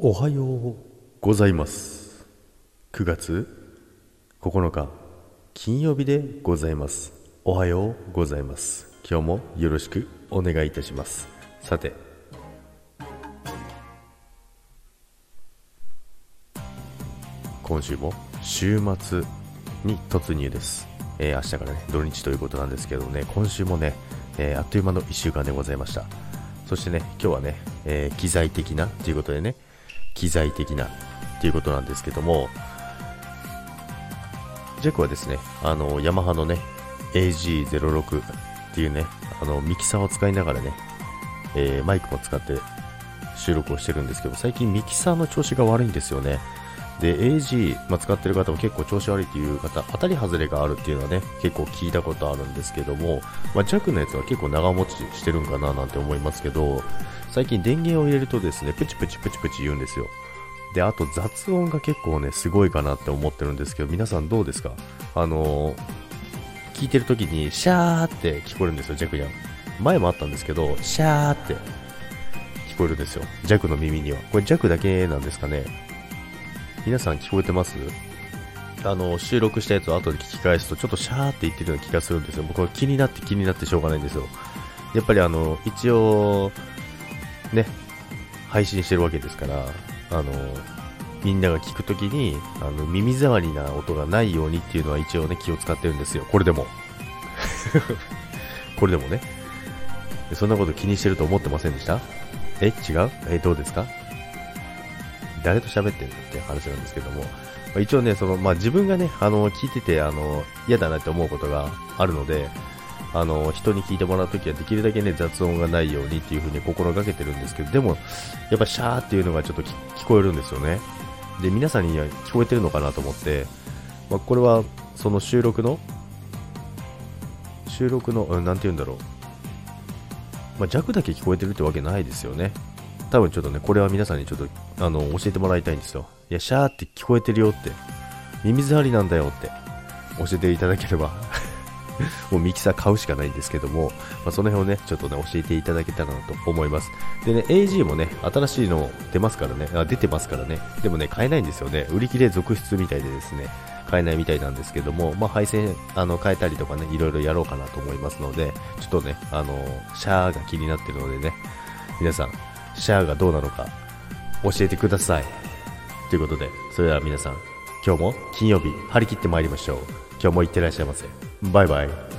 おはようございます。9月9日金曜日でございます。おはようございます。今日もよろしくお願いいたします。さて今週も週末に突入です、えー明日からね土日ということなんですけどね今週もね、えーあっという間の1週間でございました。そしてね今日はね、えー機材的なということでね機材的なっていうことなんですけどもジェクはですねあのヤマハのね AG06 っていうねあのミキサーを使いながらね、えーマイクも使って収録をしてるんですけど最近ミキサーの調子が悪いんですよね。で AG、まあ、使ってる方も結構調子悪いっていう方当たり外れがあるっていうのはね結構聞いたことあるんですけども、まあ、ジャックのやつは結構長持ちしてるんかななんて思いますけど最近電源を入れるとですねプチプチプチプチ言うんですよ。であと雑音が結構ねすごいかなって思ってるんですけど皆さんどうですか？あのー聞いてる時にシャーって聞こえるんですよジャックには。前もあったんですけどシャーって聞こえるんですよジャックの耳には。これジャックだけなんですかね？皆さん聞こえてます？あの収録したやつを後で聞き返すとちょっとシャーって言ってるような気がするんですよ。僕は気になって気になってしょうがないんですよ。やっぱりあの一応ね配信してるわけですからあのみんなが聞くときにあの耳障りな音がないようにっていうのは一応ね気を使ってるんですよ。これでも。これでもね。そんなこと気にしてると思ってませんでした？え違う？えどうですか？誰と喋ってんだって話なんですけども、まあ一応ね、その、まあ、自分がね、あの、聞いてて、あの、嫌だなって思うことがあるので、あの、人に聞いてもらうときはできるだけね、雑音がないようにっていう風に心がけてるんですけど、でも、やっぱシャーっていうのがちょっと聞聞こえるんですよね。で、皆さんには聞こえてるのかなと思って、まあ、これは、その収録の、収録の、うん、なんて言うんだろう。まあ、弱だけ聞こえてるってわけないですよね。多分ちょっとね、これは皆さんにちょっと、あの、教えてもらいたいんですよ。いや、シャーって聞こえてるよって。耳障りなんだよって。教えていただければ。もうミキサー買うしかないんですけども、まあ、その辺をね、ちょっとね、教えていただけたらなと思います。でね、AG もね、新しいの出ますからね、あ出てますからね。でもね、買えないんですよね。売り切れ続出みたいでですね、買えないみたいなんですけども、まあ、配線、あの、変えたりとかね、いろいろやろうかなと思いますので、ちょっとね、あの、シャーが気になってるのでね、皆さん、シェアがどうなのか、教えてください。ということで、それでは皆さん、今日も金曜日、張り切ってまいりましょう。今日もいってらっしゃいませ。バイバイ。